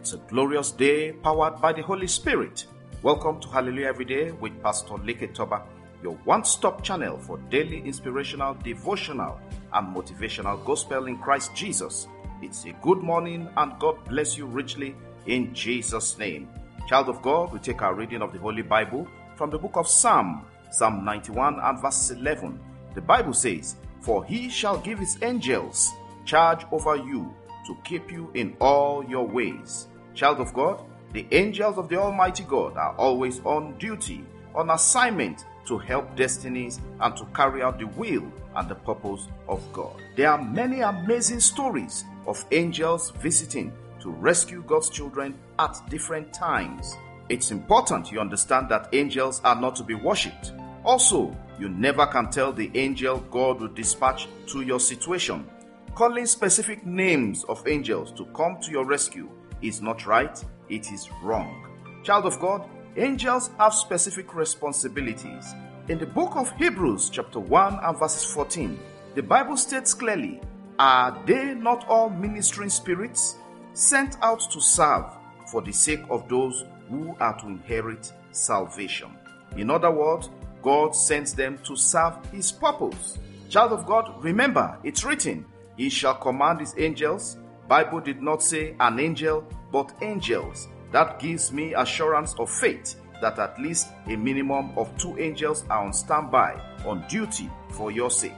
It's a glorious day powered by the Holy Spirit. Welcome to Hallelujah Every Day with Pastor Leke Toba, your one stop channel for daily inspirational, devotional, and motivational gospel in Christ Jesus. It's a good morning and God bless you richly in Jesus' name. Child of God, we take our reading of the Holy Bible from the book of Psalm, Psalm 91 and verse 11. The Bible says, For he shall give his angels charge over you to keep you in all your ways. Child of God, the angels of the Almighty God are always on duty, on assignment to help destinies and to carry out the will and the purpose of God. There are many amazing stories of angels visiting to rescue God's children at different times. It's important you understand that angels are not to be worshipped. Also, you never can tell the angel God will dispatch to your situation. Calling specific names of angels to come to your rescue is not right, it is wrong. Child of God, angels have specific responsibilities. In the book of Hebrews, chapter 1 and verses 14, the Bible states clearly Are they not all ministering spirits sent out to serve for the sake of those who are to inherit salvation? In other words, God sends them to serve His purpose. Child of God, remember, it's written, He shall command His angels. Bible did not say an angel, but angels. That gives me assurance of faith that at least a minimum of two angels are on standby, on duty for your sake.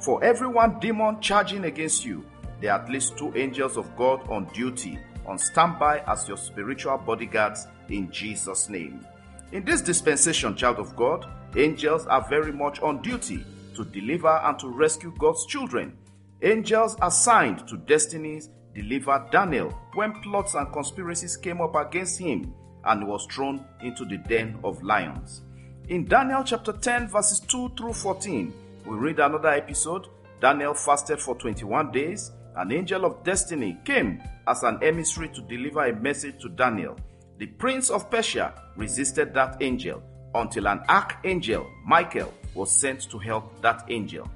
For every one demon charging against you, there are at least two angels of God on duty, on standby as your spiritual bodyguards in Jesus' name. In this dispensation, child of God, angels are very much on duty to deliver and to rescue God's children. Angels assigned to destinies delivered Daniel when plots and conspiracies came up against him and was thrown into the den of lions. In Daniel chapter 10, verses 2 through 14, we read another episode. Daniel fasted for 21 days. An angel of destiny came as an emissary to deliver a message to Daniel. The prince of Persia resisted that angel until an archangel, Michael, was sent to help that angel.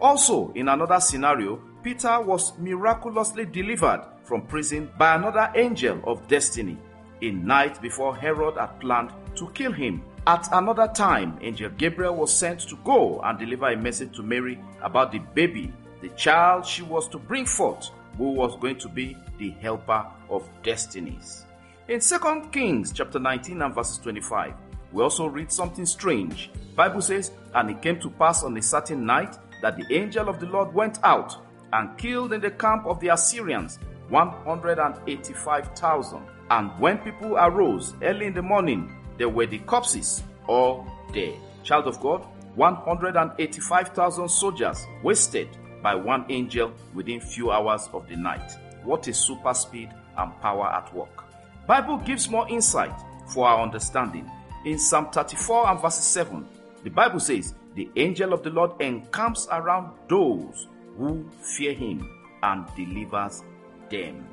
Also, in another scenario, Peter was miraculously delivered from prison by another angel of destiny a night before Herod had planned to kill him. At another time, Angel Gabriel was sent to go and deliver a message to Mary about the baby, the child she was to bring forth, who was going to be the helper of destinies. In 2 Kings chapter 19 and verses 25, we also read something strange. Bible says, And it came to pass on a certain night that the angel of the Lord went out and killed in the camp of the Assyrians 185,000. And when people arose early in the morning, there were the corpses all dead. Child of God, 185,000 soldiers wasted by one angel within few hours of the night. What a super speed and power at work. Bible gives more insight for our understanding. In Psalm 34 and verse 7, the Bible says, The angel of the Lord encamps around those who fear him and delivers them.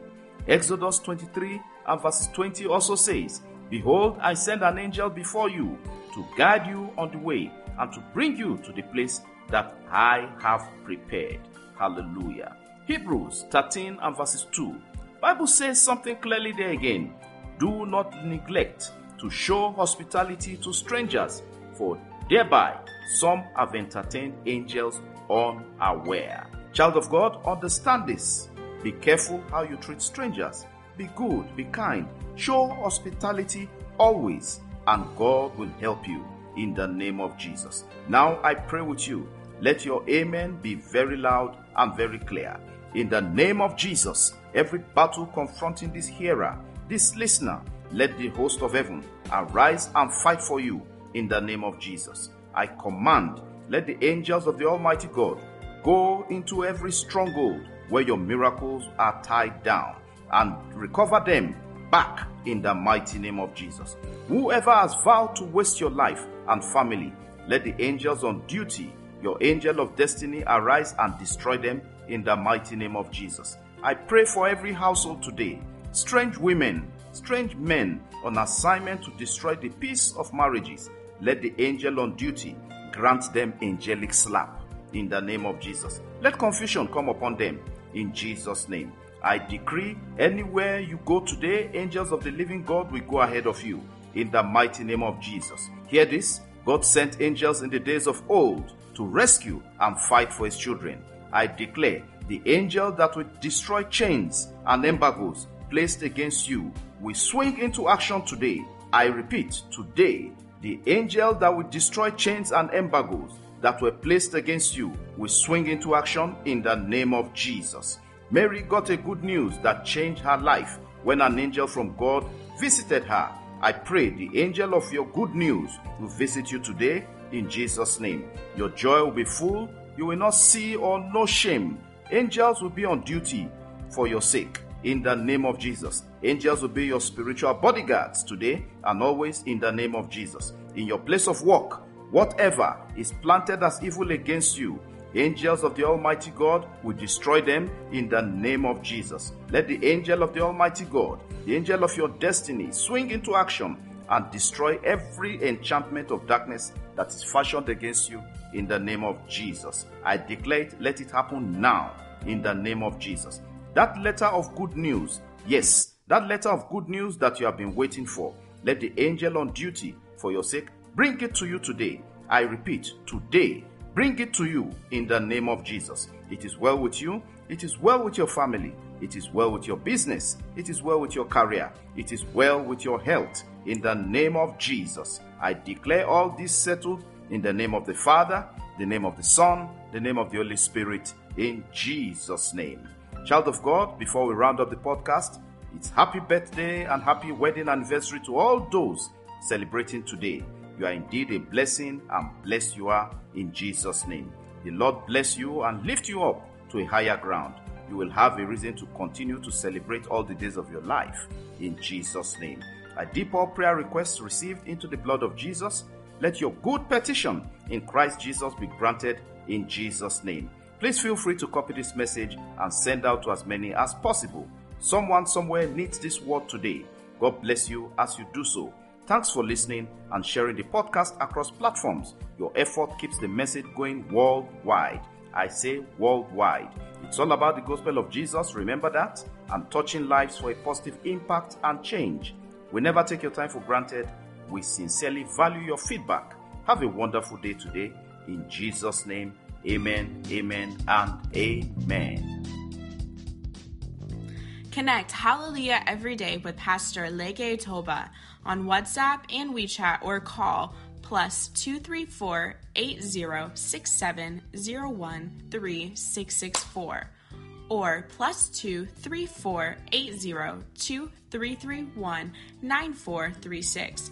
Exodus 23 and verse 20 also says, Behold, I send an angel before you to guide you on the way and to bring you to the place that I have prepared. Hallelujah. Hebrews 13 and verses 2. Bible says something clearly there again. Do not neglect to show hospitality to strangers, for thereby some have entertained angels unaware. Child of God, understand this. Be careful how you treat strangers. Be good, be kind, show hospitality always, and God will help you in the name of Jesus. Now I pray with you. Let your amen be very loud and very clear. In the name of Jesus, every battle confronting this hearer, this listener, let the host of heaven arise and fight for you in the name of Jesus. I command, let the angels of the Almighty God go into every stronghold where your miracles are tied down and recover them back in the mighty name of Jesus. Whoever has vowed to waste your life and family, let the angels on duty, your angel of destiny, arise and destroy them in the mighty name of Jesus. I pray for every household today, strange women, strange men on assignment to destroy the peace of marriages. Let the angel on duty grant them angelic slap in the name of Jesus. Let confusion come upon them in Jesus' name. I decree anywhere you go today, angels of the living God will go ahead of you in the mighty name of Jesus. Hear this God sent angels in the days of old to rescue and fight for his children. I declare the angel that will destroy chains and embargoes placed against you will swing into action today. I repeat, today, the angel that will destroy chains and embargoes that were placed against you will swing into action in the name of Jesus. Mary got a good news that changed her life when an angel from God visited her. I pray the angel of your good news will visit you today in Jesus' name. Your joy will be full. You will not see or know shame. Angels will be on duty for your sake in the name of Jesus. Angels will be your spiritual bodyguards today and always in the name of Jesus. In your place of work, whatever is planted as evil against you, angels of the Almighty God will destroy them in the name of Jesus. Let the angel of the Almighty God, the angel of your destiny, swing into action and destroy every enchantment of darkness that is fashioned against you in the name of Jesus. I declare it, let it happen now in the name of Jesus. That letter of good news, yes, that letter of good news that you have been waiting for, let the angel on duty for your sake bring it to you today. I repeat, today Bring it to you in the name of Jesus. It is well with you. It is well with your family. It is well with your business. It is well with your career. It is well with your health. In the name of Jesus, I declare all this settled in the name of the Father, the name of the Son, the name of the Holy Spirit, in Jesus' name. Child of God, before we round up the podcast, it's happy birthday and happy wedding anniversary to all those celebrating today. You are indeed a blessing, and blessed you are in Jesus' name. The Lord bless you and lift you up to a higher ground. You will have a reason to continue to celebrate all the days of your life in Jesus' name. A deeper prayer request received into the blood of Jesus. Let your good petition in Christ Jesus be granted in Jesus' name. Please feel free to copy this message and send out to as many as possible. Someone somewhere needs this word today. God bless you as you do so. Thanks for listening and sharing the podcast across platforms. Your effort keeps the message going worldwide. I say worldwide. It's all about the gospel of Jesus, remember that? And touching lives for a positive impact and change. We never take your time for granted. We sincerely value your feedback. Have a wonderful day today. In Jesus' name, amen, amen, and amen. Connect Hallelujah every day with Pastor Leke Toba on WhatsApp and WeChat or call plus 234 8067 3664 or plus 234 2331 9436.